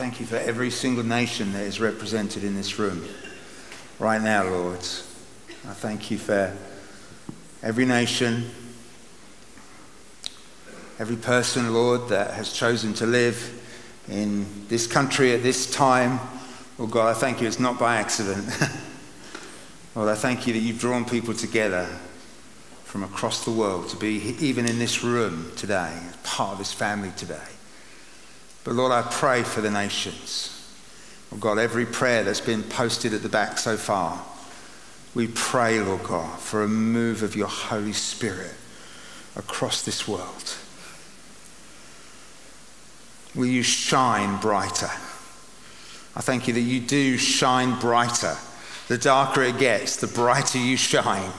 thank you for every single nation that is represented in this room right now, Lord. I thank you for every nation, every person, Lord, that has chosen to live in this country at this time. Oh God, I thank you it's not by accident. Lord, I thank you that you've drawn people together from across the world to be even in this room today, part of this family today. But Lord, I pray for the nations. Oh God, every prayer that's been posted at the back so far, we pray, Lord God, for a move of your Holy Spirit across this world. Will you shine brighter? I thank you that you do shine brighter. The darker it gets, the brighter you shine.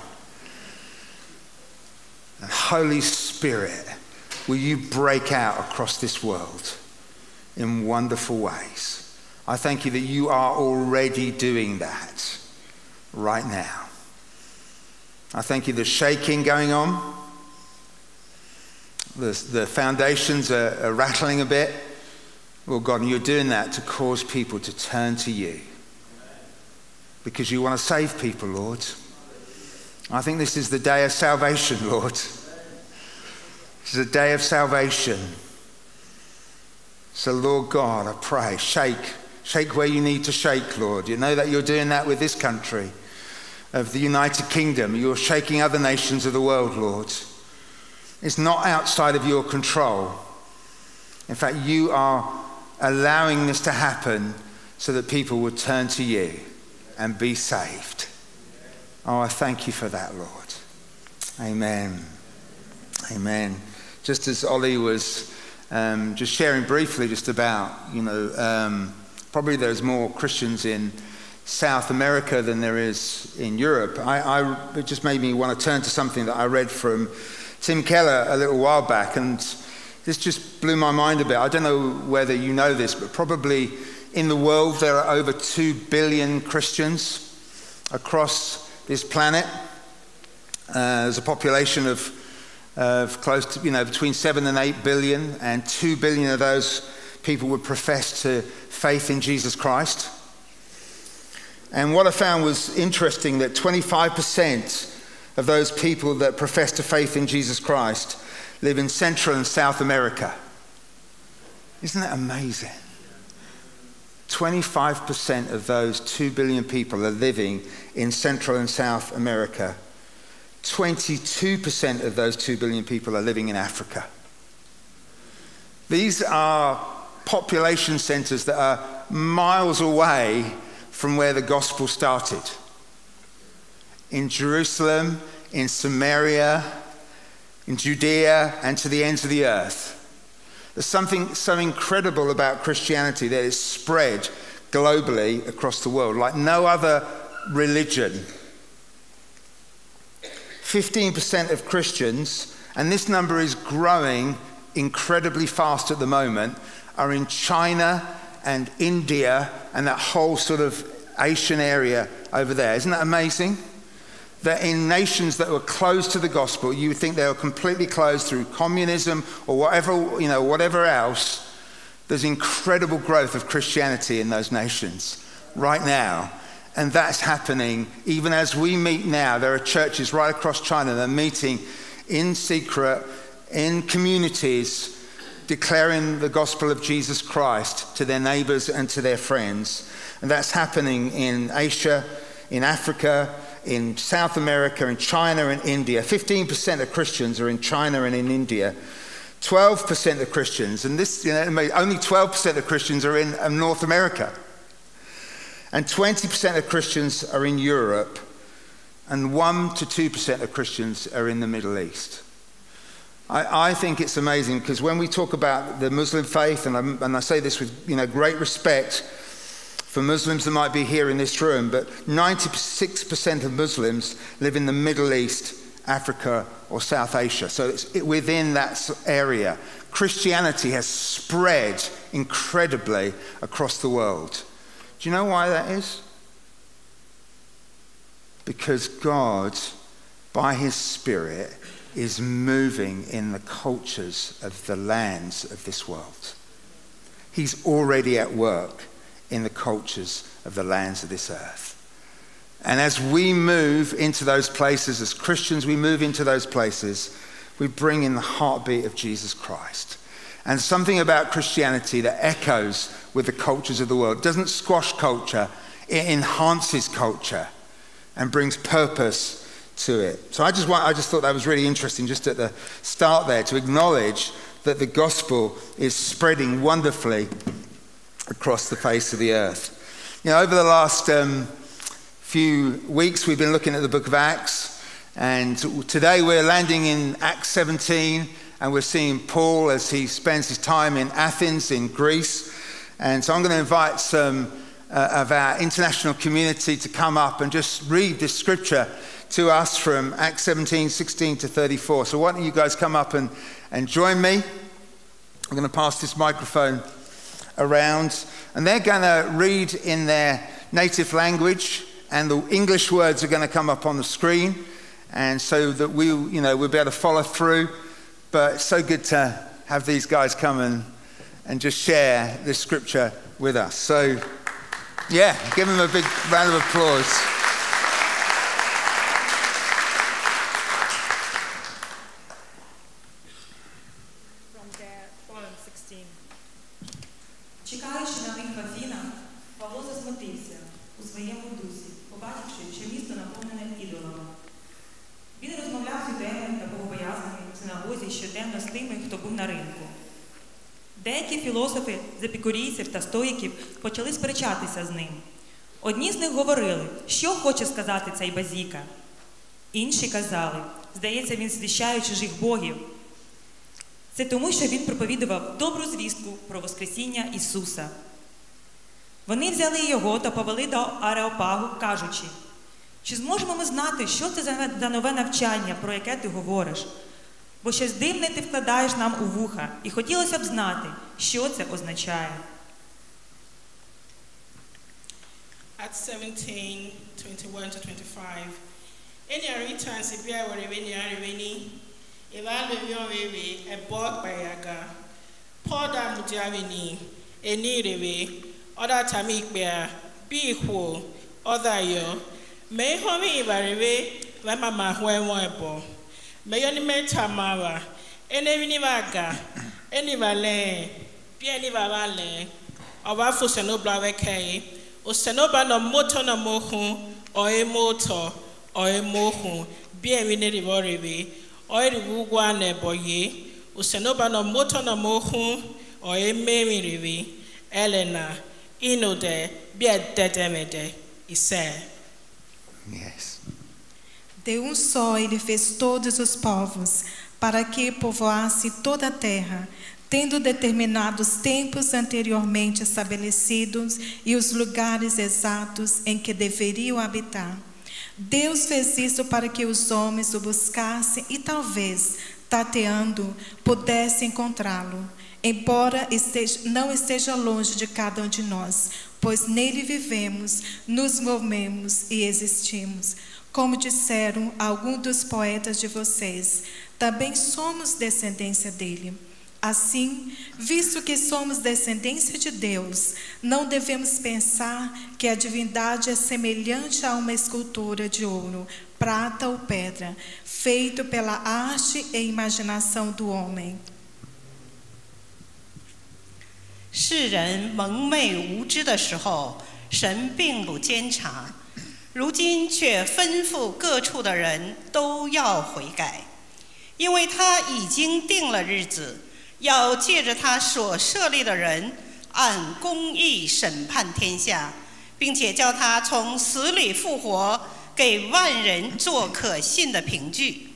And Holy Spirit, will you break out across this world in wonderful ways? I thank you that you are already doing that right now. I thank you, the shaking going on, the, the foundations are, are rattling a bit. Well, God, and you're doing that to cause people to turn to you because you want to save people, Lord. I think this is the day of salvation, Lord. This is a day of salvation. So, Lord God, I pray, shake, shake where you need to shake, Lord. You know that you're doing that with this country of the United Kingdom. You're shaking other nations of the world, Lord. It's not outside of your control. In fact, you are allowing this to happen so that people would turn to you and be saved. Oh, I thank you for that, Lord. Amen. Amen. Just as Ollie was um, just sharing briefly just about, you know, um, probably there's more Christians in South America than there is in Europe. I, I, it just made me want to turn to something that I read from Tim Keller a little while back, and this just blew my mind a bit. I don't know whether you know this, but probably in the world there are over 2 billion Christians across this planet. Uh, there's a population of, of close to, you know, between 7 and 8 billion, and 2 billion of those people would profess to faith in Jesus Christ. And what I found was interesting that 25% of those people that profess to faith in Jesus Christ live in Central and South America. Isn't that amazing? 25% of those 2 billion people are living in Central and South America. 22% of those 2 billion people are living in Africa. These are population centers that are miles away from where the gospel started. In Jerusalem, in Samaria, in Judea, and to the ends of the earth. There's something so incredible about Christianity that is spread globally across the world like no other religion. 15% of Christians, and this number is growing incredibly fast at the moment, are in China and India and that whole sort of Asian area over there. Isn't that amazing? that in nations that were closed to the gospel, you would think they were completely closed through communism or whatever, you know, whatever else. There's incredible growth of Christianity in those nations right now. And that's happening even as we meet now. There are churches right across China that are meeting in secret, in communities, declaring the gospel of Jesus Christ to their neighbors and to their friends. And that's happening in Asia, in Africa, in South America, in China, and India. 15% of Christians are in China and in India. 12% of Christians, and this, you know, only 12% of Christians are in um, North America. And 20% of Christians are in Europe, and 1 to 2% of Christians are in the Middle East. I, I think it's amazing because when we talk about the Muslim faith, and, and i say this with you know, great respect, for Muslims that might be here in this room, but 96% of Muslims live in the Middle East, Africa, or South Asia. So it's within that area. Christianity has spread incredibly across the world. Do you know why that is? Because God, by His Spirit, is moving in the cultures of the lands of this world. He's already at work in the cultures of the lands of this earth. And as we move into those places, as Christians, we move into those places, we bring in the heartbeat of Jesus Christ. And something about Christianity that echoes with the cultures of the world. It doesn't squash culture, it enhances culture and brings purpose to it. So I just, I just thought that was really interesting just at the start there to acknowledge that the gospel is spreading wonderfully across the face of the earth. You know, over the last um, few weeks, we've been looking at the book of Acts, and today we're landing in Acts 17, and we're seeing Paul as he spends his time in Athens, in Greece. And so I'm going to invite some uh, of our international community to come up and just read this scripture to us from Acts 17, 16 to 34. So why don't you guys come up and, and join me? I'm going to pass this microphone around, and they're going to read in their native language, and the English words are going to come up on the screen, and so that we, you know, we'll be able to follow through. But it's so good to have these guys come and, and just share this scripture with us. So, yeah, give them a big round of applause. Філософи з епікурійців та стоїків почали сперечатися з ним. Одні з них говорили, що хоче сказати цей базіка. Інші казали, здається, він звіщає чужих богів. Це тому, що він проповідував добру звістку про Воскресіння Ісуса. Вони взяли його та повели до Ареопагу, кажучи, чи зможемо ми знати, що це за нове навчання, про яке ти говориш? Бо щось дивне ти вкладаєш нам у вуха, і хотілося б знати, що це означає. At 17, 21 to 25. Any returns if you are revenue are revenue. If I live your way, a bog by yaga. Pour down to Javini, a near way, other tamik bear, be who, other yo. May home if I reve, when mamma when meyɔ ne mɛta mawa ene bi ne ba ga ene ba lɛ bia ne ba ba lɛ ɔba fo sɛnobla bɛ sɛnobla na moto na mo ho ɔye moto ɔye mo ho bia bi ne de bɔ rebe ɔye de bu gua na ɛbɔ ye o sɛnobla na ino dɛ bia dɛdɛ mɛ dɛ. Yes. De um só ele fez todos os povos, para que povoasse toda a terra, tendo determinados tempos anteriormente estabelecidos e os lugares exatos em que deveriam habitar. Deus fez isso para que os homens o buscassem e talvez, tateando, pudessem encontrá-lo, embora esteja, não esteja longe de cada um de nós, pois nele vivemos, nos movemos e existimos. Como disseram alguns dos poetas de vocês, também somos descendência dele. Assim, visto que somos descendência de Deus, não devemos pensar que a divindade é semelhante a uma escultura de ouro, prata ou pedra, feito pela arte e imaginação do homem. 世人蒙昧无知的时候，神并不监察。 如今却吩咐各处的人都要悔改，因为他已经定了日子，要借着他所设立的人按公义审判天下，并且叫他从死里复活，给万人做可信的凭据。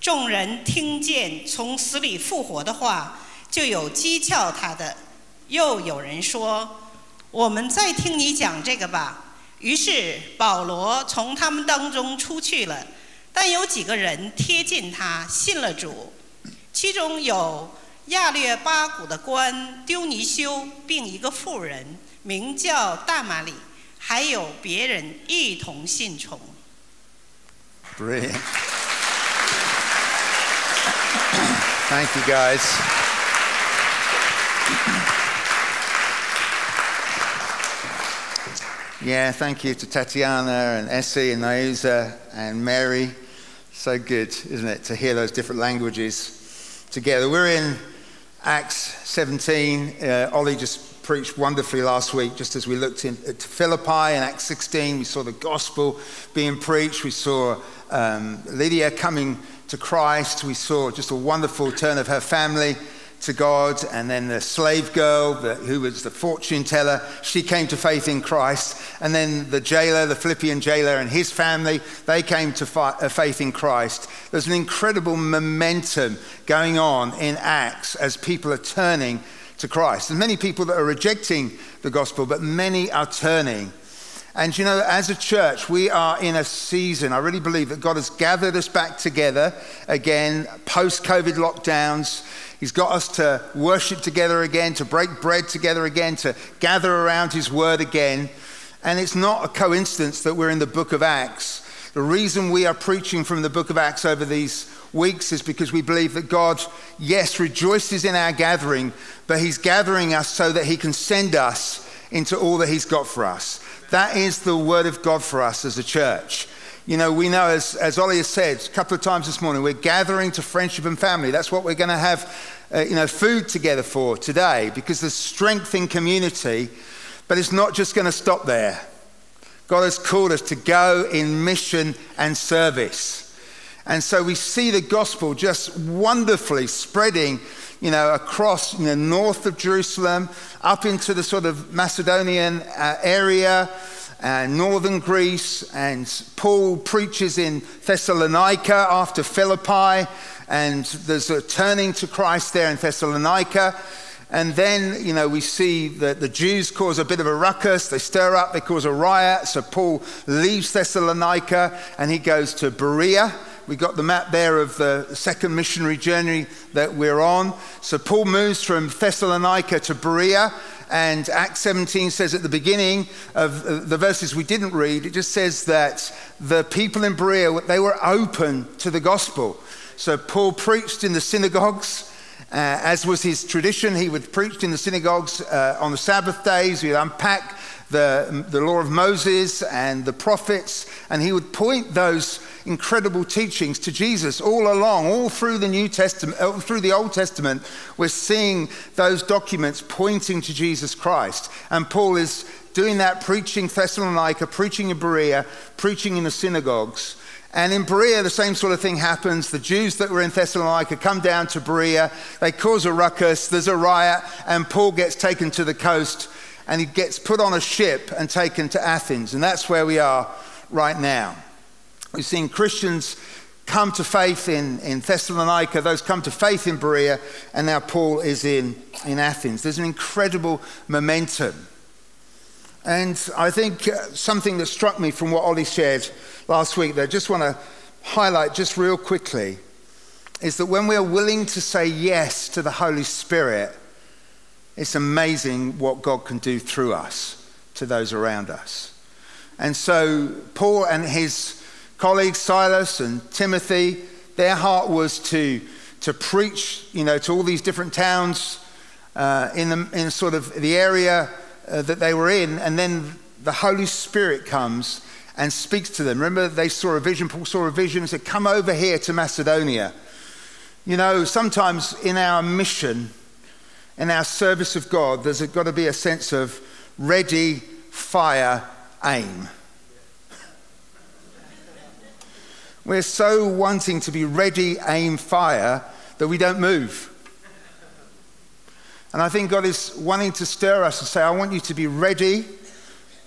众人听见从死里复活的话，就有讥诮他的，又有人说：“我们再听你讲这个吧。”于是保罗从他们当中出去了，但有几个人贴近他，信了主，其中有亚略巴谷的官丢尼修，并一个妇人名叫大马里，还有别人一同信从。Brilliant. Thank you, guys. Yeah, thank you to Tatiana and Essie and Nauza and Mary. So good, isn't it, to hear those different languages together. We're in Acts 17. Uh, Ollie just preached wonderfully last week, just as we looked in, at Philippi in Acts 16. We saw the gospel being preached. We saw um, Lydia coming to Christ. We saw just a wonderful turn of her family to God, and then the slave girl, the, who was the fortune teller, she came to faith in Christ. And then the jailer, the Philippian jailer, and his family, they came to fi- uh, faith in Christ. There's an incredible momentum going on in Acts as people are turning to Christ. There's many people that are rejecting the gospel, but many are turning. And you know, as a church, we are in a season. I really believe that God has gathered us back together again, post COVID lockdowns. He's got us to worship together again, to break bread together again, to gather around His word again. And it's not a coincidence that we're in the book of Acts. The reason we are preaching from the book of Acts over these weeks is because we believe that God, yes, rejoices in our gathering, but He's gathering us so that He can send us into all that He's got for us. That is the word of God for us as a church. You know, we know, as, as Ollie has said a couple of times this morning, we're gathering to friendship and family. That's what we're going to have, uh, you know, food together for today because there's strength in community, but it's not just going to stop there. God has called us to go in mission and service. And so we see the gospel just wonderfully spreading, you know, across you know, north of Jerusalem, up into the sort of Macedonian uh, area, uh, northern Greece, and Paul preaches in Thessalonica after Philippi, and there's a turning to Christ there in Thessalonica. And then, you know, we see that the Jews cause a bit of a ruckus. They stir up, they cause a riot. So Paul leaves Thessalonica and he goes to Berea. We got the map there of the second missionary journey that we're on. So Paul moves from Thessalonica to Berea. And Acts 17 says at the beginning of the verses we didn't read, it just says that the people in Berea, they were open to the gospel. So Paul preached in the synagogues. Uh, as was his tradition, he would preach in the synagogues uh, on the Sabbath days. He'd unpack the, the law of Moses and the prophets, and he would point those incredible teachings to Jesus all along, all through the New Testament, all through the Old Testament. We're seeing those documents pointing to Jesus Christ. And Paul is doing that, preaching Thessalonica, preaching in Berea, preaching in the synagogues. And in Berea, the same sort of thing happens. The Jews that were in Thessalonica come down to Berea, they cause a ruckus, there's a riot, and Paul gets taken to the coast and he gets put on a ship and taken to Athens. And that's where we are right now. We've seen Christians come to faith in, in Thessalonica, those come to faith in Berea, and now Paul is in, in Athens. There's an incredible momentum. And I think uh, something that struck me from what Ollie shared last week that I just want to highlight just real quickly is that when we are willing to say yes to the Holy Spirit, it's amazing what God can do through us to those around us. And so, Paul and his colleagues, Silas and Timothy, their heart was to, to preach, you know, to all these different towns uh, in, the, in sort of the area uh, that they were in. And then the Holy Spirit comes and speaks to them. Remember, they saw a vision. Paul saw a vision and said, Come over here to Macedonia. You know, sometimes in our mission, in our service of God, there's got to be a sense of ready, fire, aim. We're so wanting to be ready, aim, fire that we don't move. And I think God is wanting to stir us and say, I want you to be ready.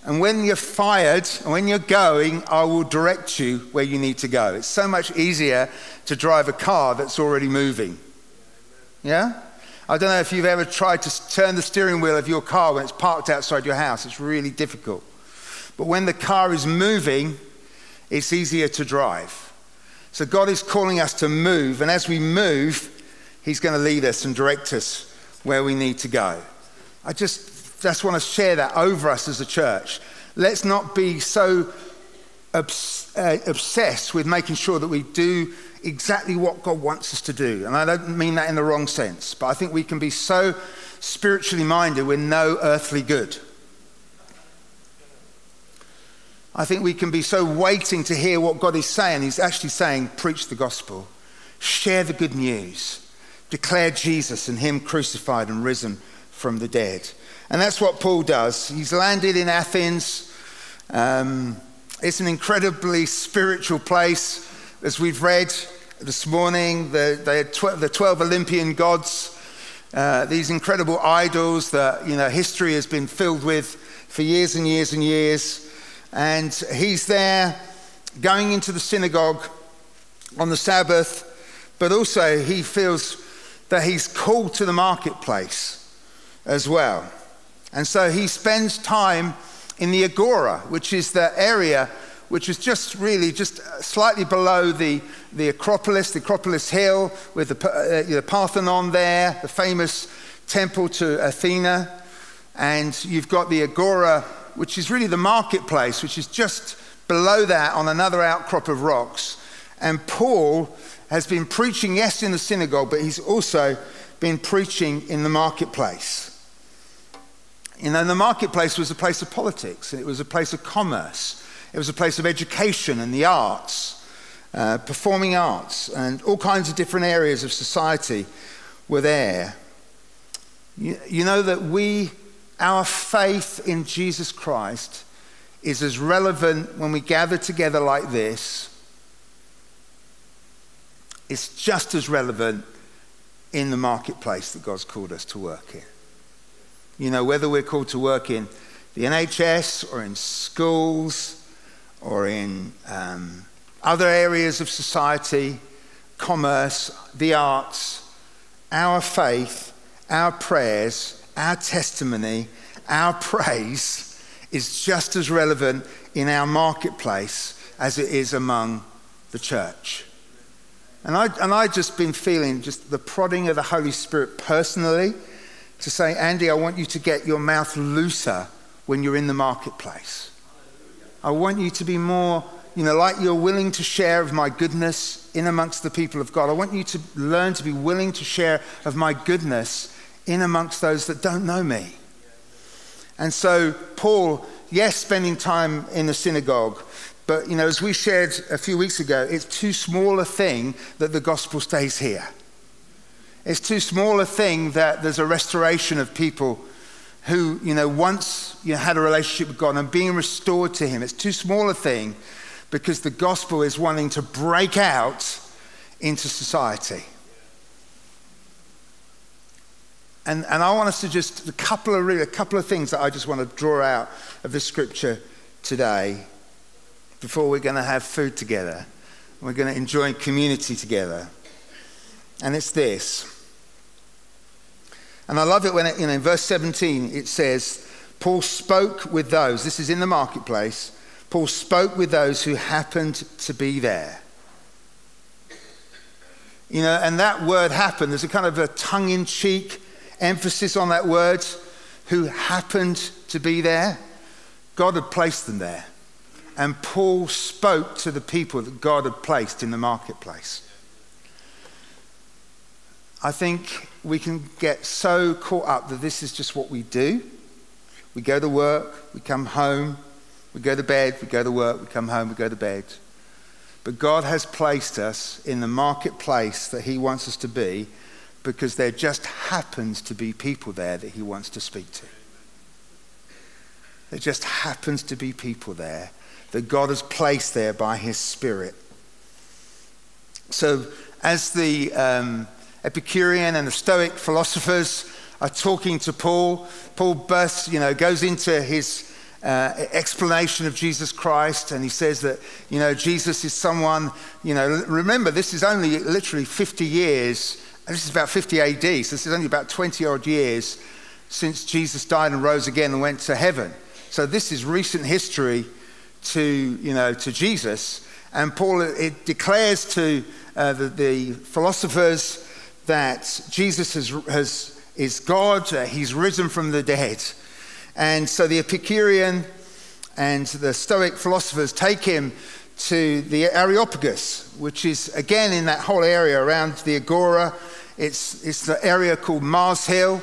And when you're fired, and when you're going, I will direct you where you need to go. It's so much easier to drive a car that's already moving. Yeah? I don't know if you've ever tried to turn the steering wheel of your car when it's parked outside your house. It's really difficult. But when the car is moving, it's easier to drive. So God is calling us to move, and as we move, He's going to lead us and direct us where we need to go. I just, just want to share that over us as a church. Let's not be so obs- uh, obsessed with making sure that we do exactly what God wants us to do. And I don't mean that in the wrong sense, but I think we can be so spiritually minded we're no earthly good. I think we can be so waiting to hear what God is saying. He's actually saying, preach the gospel, share the good news, declare Jesus and Him crucified and risen from the dead. And that's what Paul does. He's landed in Athens. Um, it's an incredibly spiritual place, as we've read this morning. The, tw- the 12 Olympian gods, uh, these incredible idols that you know, history has been filled with for years and years and years. And he's there going into the synagogue on the Sabbath, but also he feels that he's called to the marketplace as well. And so he spends time in the Agora, which is the area which is just really just slightly below the, the Acropolis, the Acropolis Hill, with the, uh, the Parthenon there, the famous temple to Athena. And you've got the Agora, which is really the marketplace, which is just below that on another outcrop of rocks. And Paul has been preaching, yes, in the synagogue, but he's also been preaching in the marketplace. You know, the marketplace was a place of politics, it was a place of commerce, it was a place of education and the arts, uh, performing arts, and all kinds of different areas of society were there. You, you know that we, our faith in Jesus Christ, is as relevant when we gather together like this. It's just as relevant in the marketplace that God's called us to work in. You know, whether we're called to work in the NHS or in schools or in um, other areas of society, commerce, the arts, our faith, our prayers, our testimony, our praise is just as relevant in our marketplace as it is among the church. And I, and I just been feeling just the prodding of the Holy Spirit personally to say, Andy, I want you to get your mouth looser when you're in the marketplace. I want you to be more, you know, like you're willing to share of my goodness in amongst the people of God. I want you to learn to be willing to share of my goodness in amongst those that don't know me. And so, Paul, yes, spending time in the synagogue, but, you know, as we shared a few weeks ago, it's too small a thing that the gospel stays here. It's too small a thing that there's a restoration of people who, you know, once you know, had a relationship with God and being restored to Him. It's too small a thing because the gospel is wanting to break out into society. And, and I want us to just, a couple, of, a couple of things that I just want to draw out of this scripture today before we're going to have food together. We're going to enjoy community together. And it's this. And I love it when, it, you know, in verse 17 it says, Paul spoke with those, this is in the marketplace, Paul spoke with those who happened to be there. You know, and that word happened, there's a kind of a tongue in cheek emphasis on that word, who happened to be there. God had placed them there. And Paul spoke to the people that God had placed in the marketplace. I think we can get so caught up that this is just what we do. We go to work, we come home, we go to bed, we go to work, we come home, we go to bed. But God has placed us in the marketplace that He wants us to be because there just happens to be people there that He wants to speak to. There just happens to be people there that God has placed there by His Spirit. So, as the um, Epicurean and the Stoic philosophers are talking to Paul. Paul bursts, you know, goes into his uh, explanation of Jesus Christ, and he says that, you know, Jesus is someone, you know, remember, this is only literally 50 years, this is about 50 AD, so this is only about 20 odd years since Jesus died and rose again and went to heaven. So this is recent history to, you know, to Jesus. And Paul, it declares to uh, the, the philosophers, that Jesus has, has, is God, uh, he's risen from the dead. And so the Epicurean and the Stoic philosophers take him to the Areopagus, which is again in that whole area around the Agora. It's, it's the area called Mars Hill.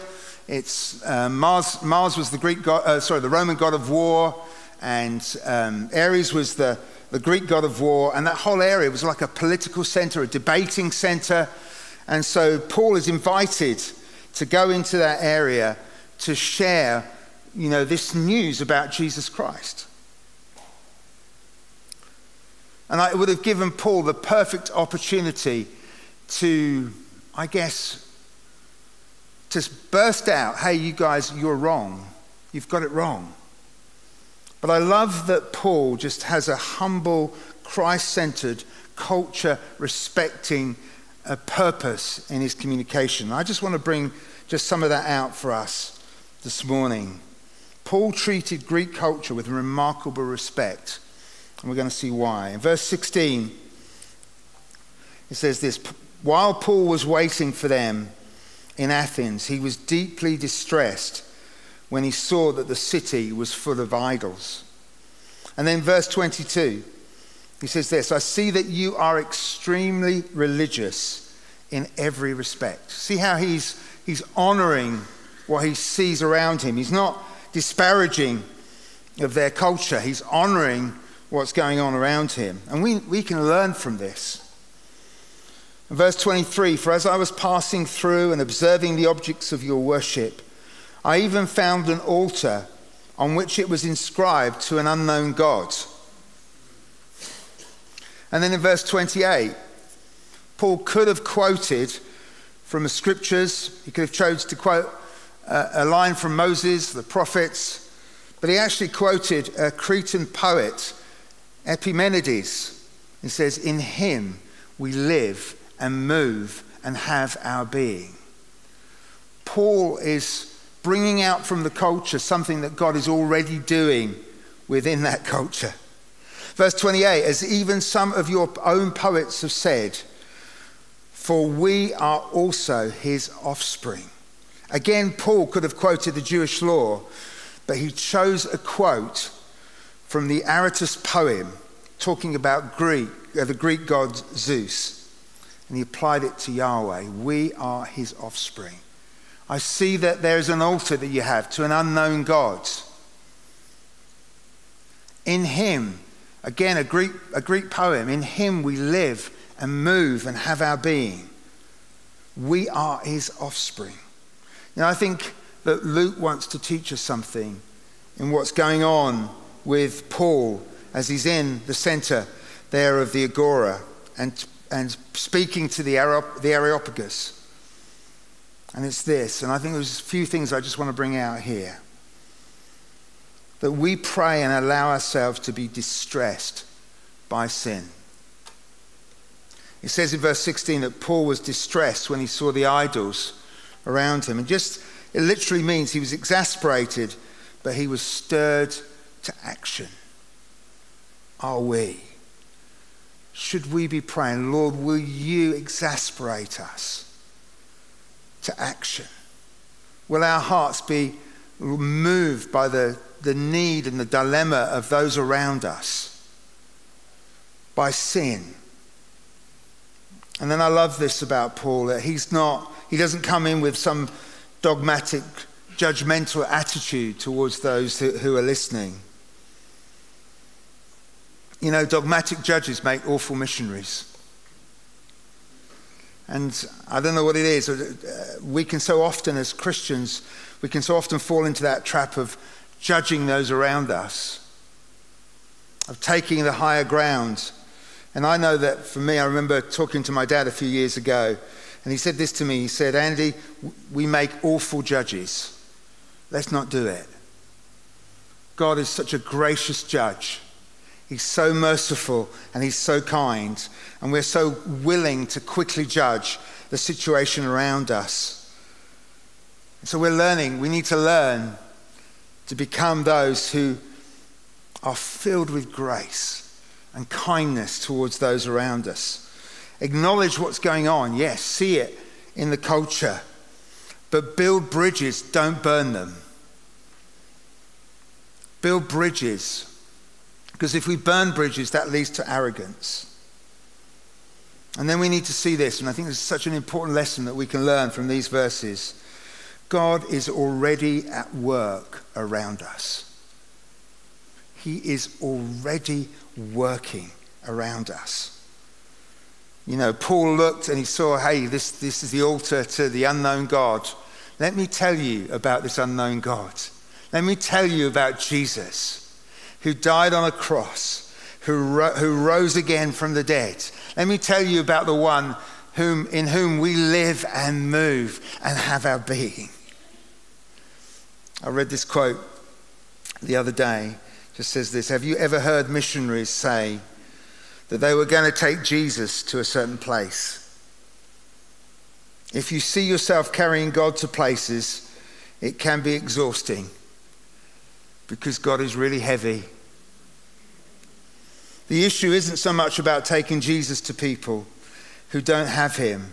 It's, uh, Mars, Mars was the Greek god, uh, sorry, the Roman god of war and um, Ares was the, the Greek god of war, and that whole area was like a political center, a debating center. And so Paul is invited to go into that area to share, you know, this news about Jesus Christ. And it would have given Paul the perfect opportunity to, I guess, just burst out, hey, you guys, you're wrong. You've got it wrong. But I love that Paul just has a humble, Christ centered, culture respecting uh, purpose in his communication. I just want to bring just some of that out for us this morning. Paul treated Greek culture with remarkable respect, and we're going to see why. In verse 16, it says this While Paul was waiting for them in Athens, he was deeply distressed when he saw that the city was full of idols. And then, verse 22, he says this I see that you are extremely religious in every respect. See how he's, he's honoring what he sees around him. He's not disparaging of their culture, he's honoring what's going on around him. And we, we can learn from this. verse 23 For as I was passing through and observing the objects of your worship, I even found an altar on which it was inscribed to an unknown God. And then in verse 28, Paul could have quoted from the scriptures, he could have chosen to quote uh, a line from Moses, the prophets, but he actually quoted a Cretan poet, Epimenides. He says, In him we live and move and have our being. Paul is bringing out from the culture something that God is already doing within that culture. Verse 28 As even some of your own poets have said, for we are also his offspring. Again, Paul could have quoted the Jewish law, but he chose a quote from the Aratus poem talking about Greek, uh, the Greek god Zeus, and he applied it to Yahweh. We are his offspring. I see that there's an altar that you have to an unknown God. In him, again, a Greek, a Greek poem, in him we live and move and have our being. We are his offspring. Now, I think that Luke wants to teach us something in what's going on with Paul as he's in the center there of the Agora and, and speaking to the, the Areopagus. And it's this, and I think there's a few things I just want to bring out here. That we pray and allow ourselves to be distressed by sin. It says in verse 16 that Paul was distressed when he saw the idols around him. And just, it literally means he was exasperated, but he was stirred to action. Are we? Should we be praying, Lord, will you exasperate us? to action? Will our hearts be moved by the, the need and the dilemma of those around us? By sin? And then I love this about Paul that he's not, he doesn't come in with some dogmatic, judgmental attitude towards those who, who are listening. You know, dogmatic judges make awful missionaries. And I don't know what it is. Uh, we can so often, as Christians, we can so often fall into that trap of judging those around us, of taking the higher ground. And I know that for me, I remember talking to my dad a few years ago, and he said this to me. He said, Andy, we make awful judges. Let's not do it. God is such a gracious judge. He's so merciful and he's so kind, and we're so willing to quickly judge the situation around us. So we're learning, we need to learn to become those who are filled with grace and kindness towards those around us. Acknowledge what's going on, yes, see it in the culture, but build bridges, don't burn them. Build bridges because if we burn bridges, that leads to arrogance. And then we need to see this, and I think this is such an important lesson that we can learn from these verses. God is already at work around us. He is already working around us. You know, Paul looked and he saw, hey, this, this is the altar to the unknown God. Let me tell you about this unknown God. Let me tell you about Jesus, who died on a cross, who, ro- who rose again from the dead. Let me tell you about the one whom, in whom we live and move and have our being. I read this quote the other day. It just says this Have you ever heard missionaries say that they were going to take Jesus to a certain place? If you see yourself carrying God to places, it can be exhausting because God is really heavy. The issue isn't so much about taking Jesus to people who don't have him,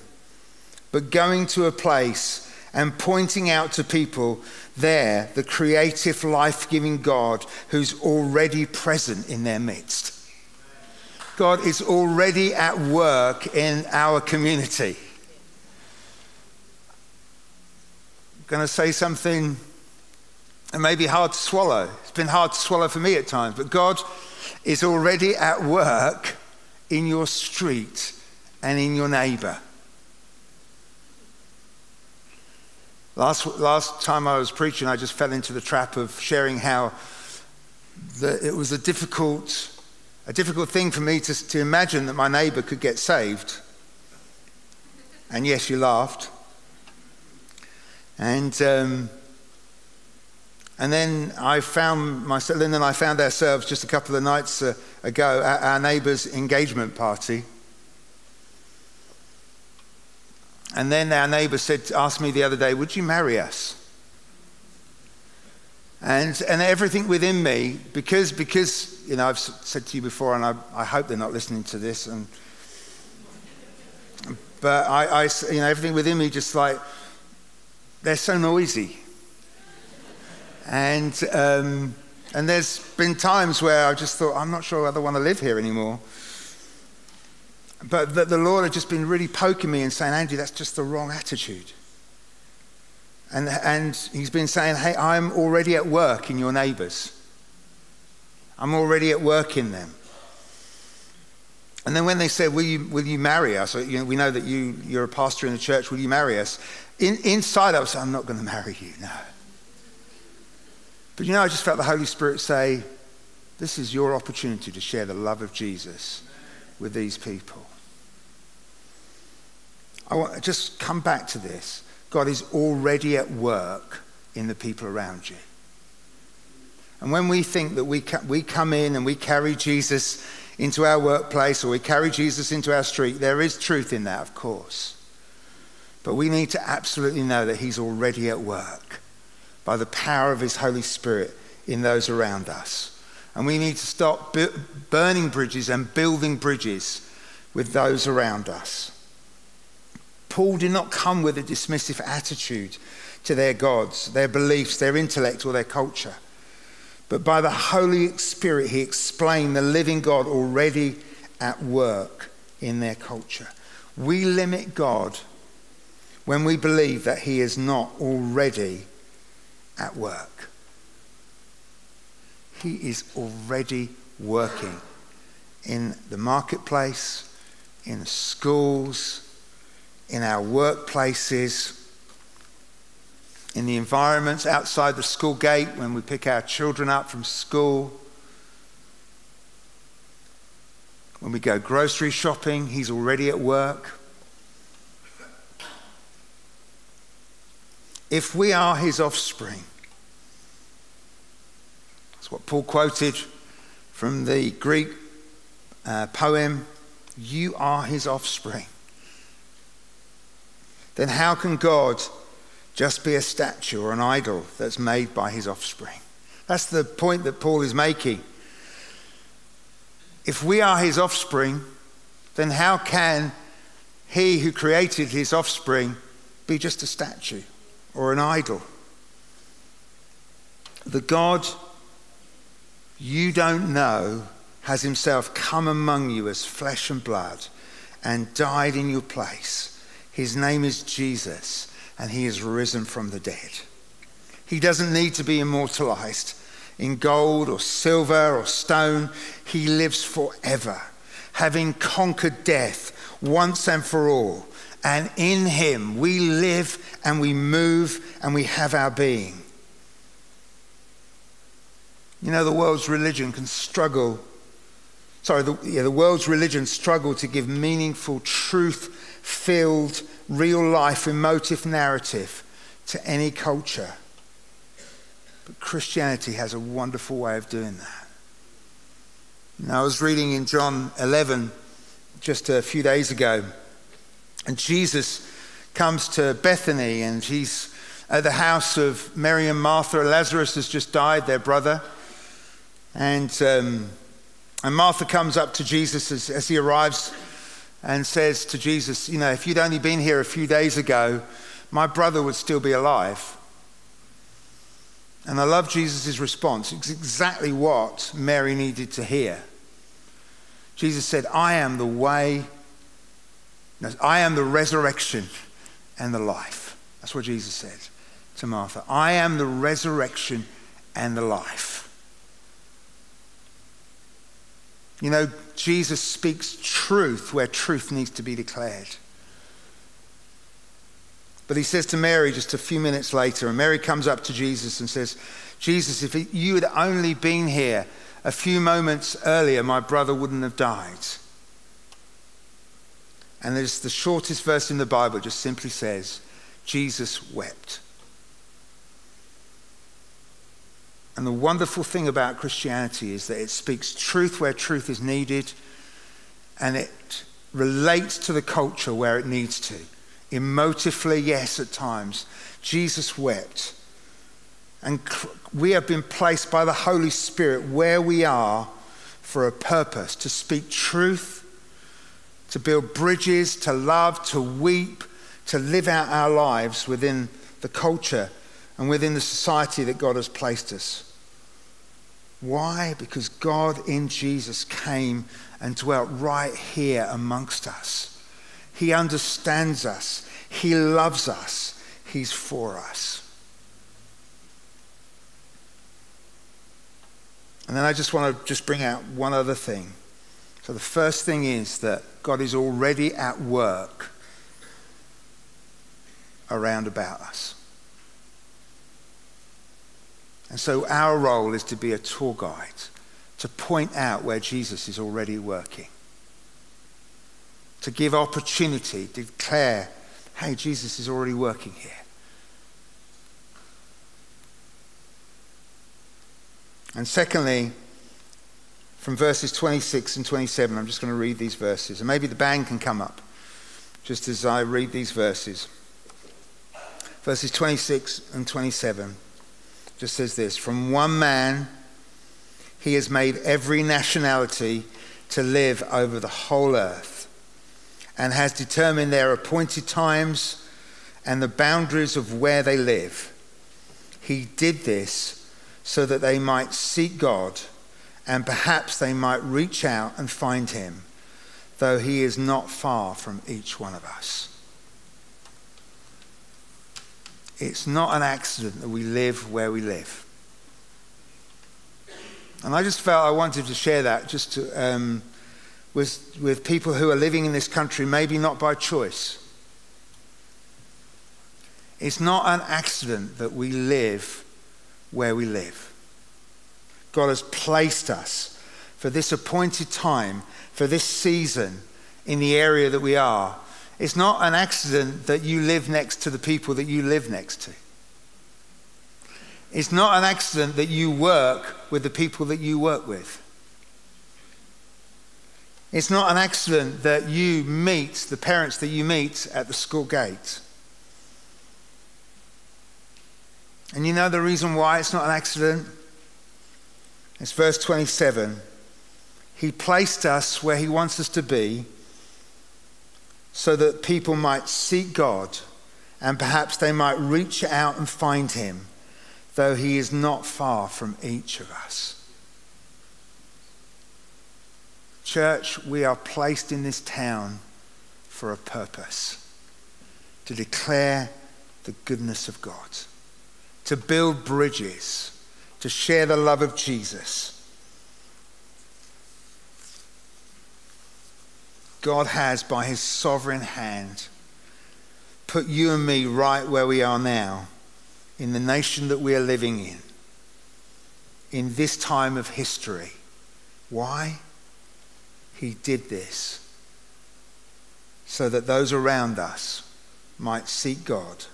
but going to a place and pointing out to people there the creative, life giving God who's already present in their midst. God is already at work in our community. I'm going to say something that may be hard to swallow. It's been hard to swallow for me at times, but God is already at work in your street and in your neighbor. Last, last time I was preaching, I just fell into the trap of sharing how the, it was a difficult, a difficult thing for me to, to imagine that my neighbor could get saved. And yes, you laughed. And, um, and then I found myself, and I found ourselves just a couple of nights uh, ago at our neighbor's engagement party. And then our neighbor said, asked me the other day, Would you marry us? And, and everything within me, because, because, you know, I've said to you before, and I, I hope they're not listening to this, and, but I, I, you know, everything within me just like, they're so noisy. And, um, and there's been times where I just thought, I'm not sure whether I want to live here anymore. But the, the Lord had just been really poking me and saying, Andy, that's just the wrong attitude. And, and he's been saying, hey, I'm already at work in your neighbors. I'm already at work in them. And then when they said, will you, will you marry us? You know, we know that you, you're a pastor in the church. Will you marry us? In, inside I was saying, I'm not going to marry you, no. But you know, I just felt the Holy Spirit say, this is your opportunity to share the love of Jesus with these people. I want to just come back to this. God is already at work in the people around you. And when we think that we, ca- we come in and we carry Jesus into our workplace or we carry Jesus into our street, there is truth in that, of course. But we need to absolutely know that He's already at work by the power of His Holy Spirit in those around us. And we need to stop bu- burning bridges and building bridges with those around us. Paul did not come with a dismissive attitude to their gods, their beliefs, their intellect, or their culture. But by the Holy Spirit, he explained the living God already at work in their culture. We limit God when we believe that he is not already at work. He is already working in the marketplace, in the schools, in our workplaces, in the environments outside the school gate when we pick our children up from school. When we go grocery shopping, he's already at work. If we are his offspring, that's what Paul quoted from the Greek uh, poem, You are his offspring then how can God just be a statue or an idol that's made by his offspring? That's the point that Paul is making. If we are his offspring, then how can he who created his offspring be just a statue or an idol? The God you don't know has himself come among you as flesh and blood and died in your place his name is Jesus, and he is risen from the dead. He doesn't need to be immortalized. in gold or silver or stone. He lives forever, having conquered death once and for all. And in him we live and we move and we have our being. You know, the world's religion can struggle. Sorry, the, yeah, the world's religion struggle to give meaningful, truth filled, real life, emotive narrative to any culture. But Christianity has a wonderful way of doing that. Now, I was reading in John 11 just a few days ago, and Jesus comes to Bethany and he's at the house of Mary and Martha. Lazarus has just died, their brother. And, um, and Martha comes up to Jesus as, as he arrives and says to Jesus, You know, if you'd only been here a few days ago, my brother would still be alive. And I love Jesus' response. It's exactly what Mary needed to hear. Jesus said, I am the way, I am the resurrection and the life. That's what Jesus said to Martha. I am the resurrection and the life. You know, Jesus speaks truth where truth needs to be declared. But he says to Mary just a few minutes later, and Mary comes up to Jesus and says, Jesus, if you had only been here a few moments earlier, my brother wouldn't have died. And there's the shortest verse in the Bible, just simply says, Jesus wept. And the wonderful thing about Christianity is that it speaks truth where truth is needed and it relates to the culture where it needs to. Emotively, yes, at times. Jesus wept. And we have been placed by the Holy Spirit where we are for a purpose to speak truth, to build bridges, to love, to weep, to live out our lives within the culture and within the society that God has placed us. Why? Because God in Jesus came and dwelt right here amongst us. He understands us, He loves us, He's for us. And then I just want to just bring out one other thing. So the first thing is that God is already at work around about us. And so our role is to be a tour guide, to point out where Jesus is already working, to give opportunity, declare, hey, Jesus is already working here. And secondly, from verses 26 and 27, I'm just going to read these verses. And maybe the band can come up just as I read these verses. Verses 26 and 27 just says this From one man, he has made every nationality to live over the whole earth and has determined their appointed times and the boundaries of where they live. He did this so that they might seek God and perhaps they might reach out and find him, though he is not far from each one of us. It's not an accident that we live where we live. And I just felt I wanted to share that just to, um, with, with people who are living in this country, maybe not by choice. It's not an accident that we live where we live. God has placed us for this appointed time, for this season in the area that we are, it's not an accident that you live next to the people that you live next to. It's not an accident that you work with the people that you work with. It's not an accident that you meet the parents that you meet at the school gate. And you know the reason why it's not an accident? It's verse 27. He placed us where He wants us to be so that people might seek God and perhaps they might reach out and find him, though he is not far from each of us. Church, we are placed in this town for a purpose to declare the goodness of God, to build bridges, to share the love of Jesus. God has, by his sovereign hand, put you and me right where we are now, in the nation that we are living in, in this time of history. Why? He did this so that those around us might seek God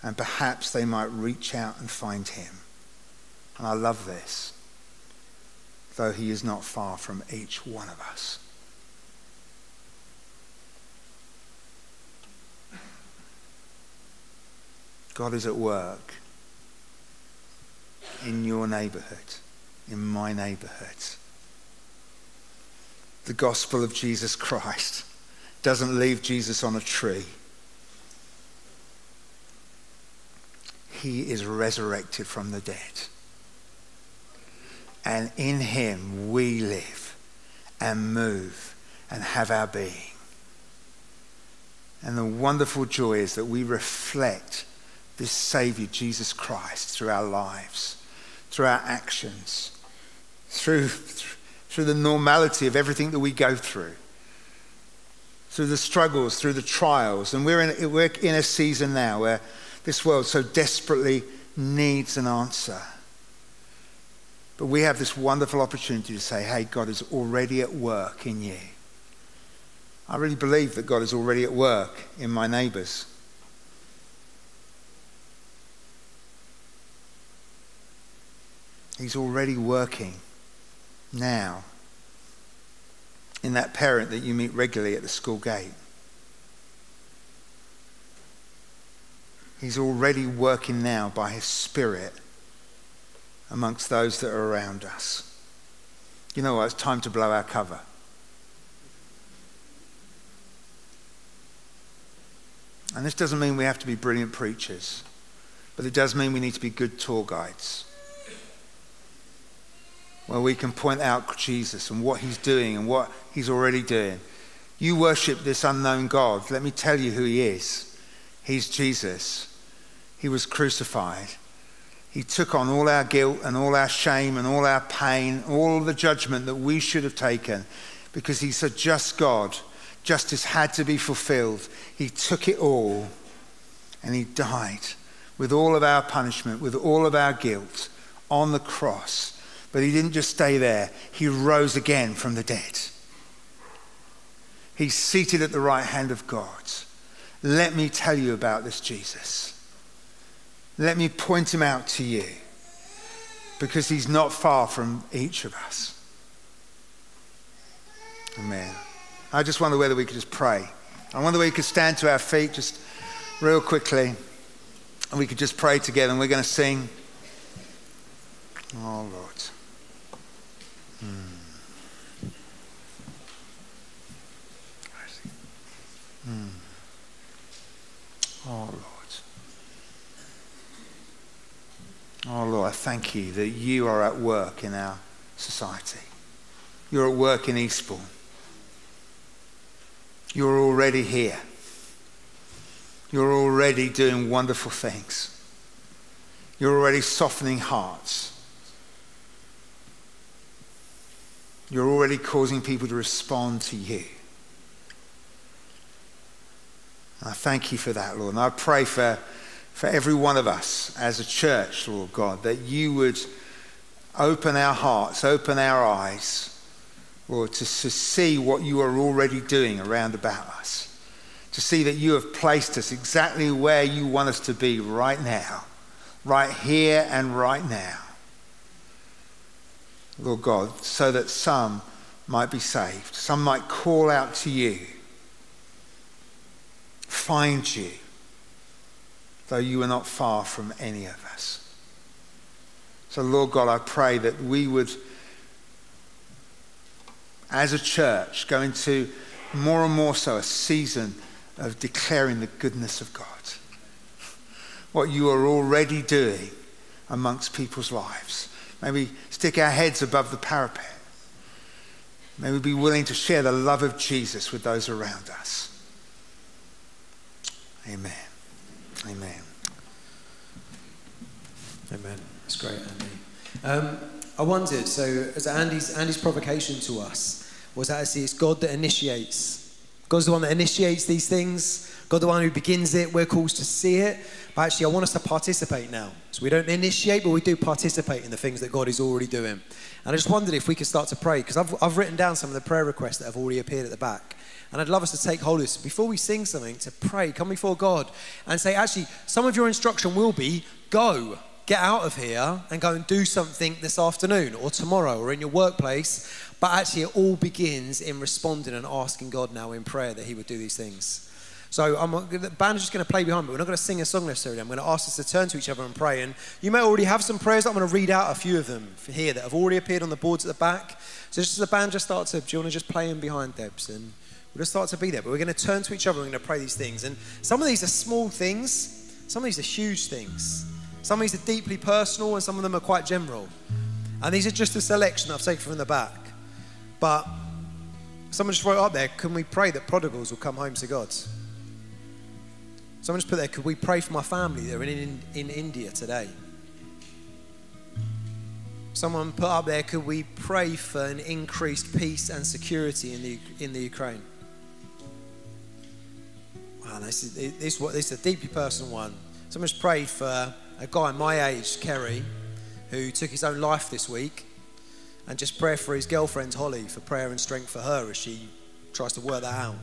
and perhaps they might reach out and find him. And I love this, though he is not far from each one of us. God is at work in your neighborhood, in my neighborhood. The gospel of Jesus Christ doesn't leave Jesus on a tree. He is resurrected from the dead. And in him we live and move and have our being. And the wonderful joy is that we reflect this Savior, Jesus Christ, through our lives, through our actions, through, through the normality of everything that we go through, through the struggles, through the trials. And we're in, we're in a season now where this world so desperately needs an answer. But we have this wonderful opportunity to say, hey, God is already at work in you. I really believe that God is already at work in my neighbors. He's already working now in that parent that you meet regularly at the school gate. He's already working now by his Spirit amongst those that are around us. You know what? It's time to blow our cover. And this doesn't mean we have to be brilliant preachers, but it does mean we need to be good tour guides where we can point out Jesus and what he's doing and what he's already doing. You worship this unknown God. Let me tell you who he is. He's Jesus. He was crucified. He took on all our guilt and all our shame and all our pain, all the judgment that we should have taken because he's a just God. Justice had to be fulfilled. He took it all and he died with all of our punishment, with all of our guilt on the cross but he didn't just stay there, he rose again from the dead. He's seated at the right hand of God. Let me tell you about this Jesus. Let me point him out to you because he's not far from each of us. Amen. I just wonder whether we could just pray. I wonder whether we could stand to our feet just real quickly and we could just pray together and we're going to sing. Oh, Lord. Oh, Lord. Oh, Lord, I thank you that you are at work in our society. You're at work in Eastbourne. You're already here. You're already doing wonderful things. You're already softening hearts. You're already causing people to respond to you. I thank you for that, Lord. And I pray for, for every one of us as a church, Lord God, that you would open our hearts, open our eyes, Lord, to, to see what you are already doing around about us. To see that you have placed us exactly where you want us to be right now, right here and right now. Lord God, so that some might be saved, some might call out to you find you, though you are not far from any of us. So, Lord God, I pray that we would, as a church, go into more and more so a season of declaring the goodness of God. What you are already doing amongst people's lives. May we stick our heads above the parapet. May we be willing to share the love of Jesus with those around us. Amen. Amen. Amen. That's great, Andy. Um, I wondered, so as Andy's, Andy's provocation to us was that it's God that initiates. God's the one that initiates these things. God the one who begins it. We're called to see it. But actually, I want us to participate now. So we don't initiate, but we do participate in the things that God is already doing. And I just wondered if we could start to pray, because I've, I've written down some of the prayer requests that have already appeared at the back. And I'd love us to take hold of this. Before we sing something, to pray, come before God and say, actually, some of your instruction will be go, get out of here and go and do something this afternoon or tomorrow or in your workplace. But actually, it all begins in responding and asking God now in prayer that He would do these things. So I'm, the band is just going to play behind, but we're not going to sing a song necessarily. I'm going to ask us to turn to each other and pray. And you may already have some prayers. I'm going to read out a few of them here that have already appeared on the boards at the back. So just as the band just starts do you want to just play in behind Debs? And we'll just start to be there. But we're going to turn to each other and we're going to pray these things. And some of these are small things, some of these are huge things. Some of these are deeply personal, and some of them are quite general. And these are just a selection I've taken from the back. But someone just wrote up there, can we pray that prodigals will come home to God? Someone just put there, could we pray for my family that are in, in, in India today? Someone put up there, could we pray for an increased peace and security in the, in the Ukraine? Wow, this is, this, this is a deeply personal one. Someone's prayed for a guy my age, Kerry, who took his own life this week, and just pray for his girlfriend, Holly, for prayer and strength for her as she tries to work that out.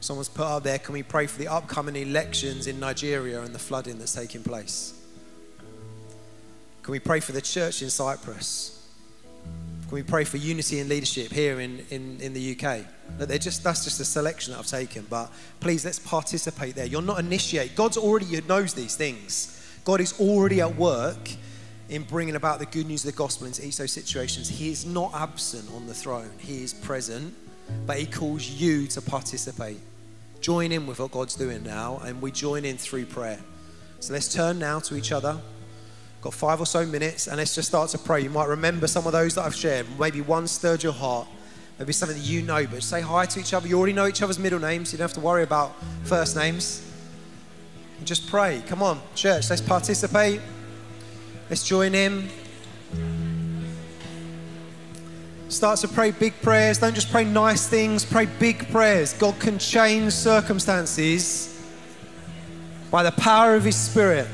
Someone's put up there, can we pray for the upcoming elections in Nigeria and the flooding that's taking place? Can we pray for the church in Cyprus? Can we pray for unity and leadership here in, in, in the UK? They're just, that's just a selection that I've taken, but please let's participate there. You're not initiate. God's already knows these things. God is already at work in bringing about the good news of the gospel into each those situations. He is not absent on the throne, He is present, but He calls you to participate join in with what God's doing now, and we join in through prayer. So let's turn now to each other. Got five or so minutes, and let's just start to pray. You might remember some of those that I've shared. Maybe one stirred your heart, maybe something that you know, but say hi to each other. You already know each other's middle names, you don't have to worry about first names. And just pray. Come on, church, let's participate. Let's join in. Start to pray big prayers. Don't just pray nice things, pray big prayers. God can change circumstances by the power of His Spirit.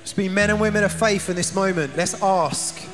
Let's be men and women of faith in this moment. Let's ask.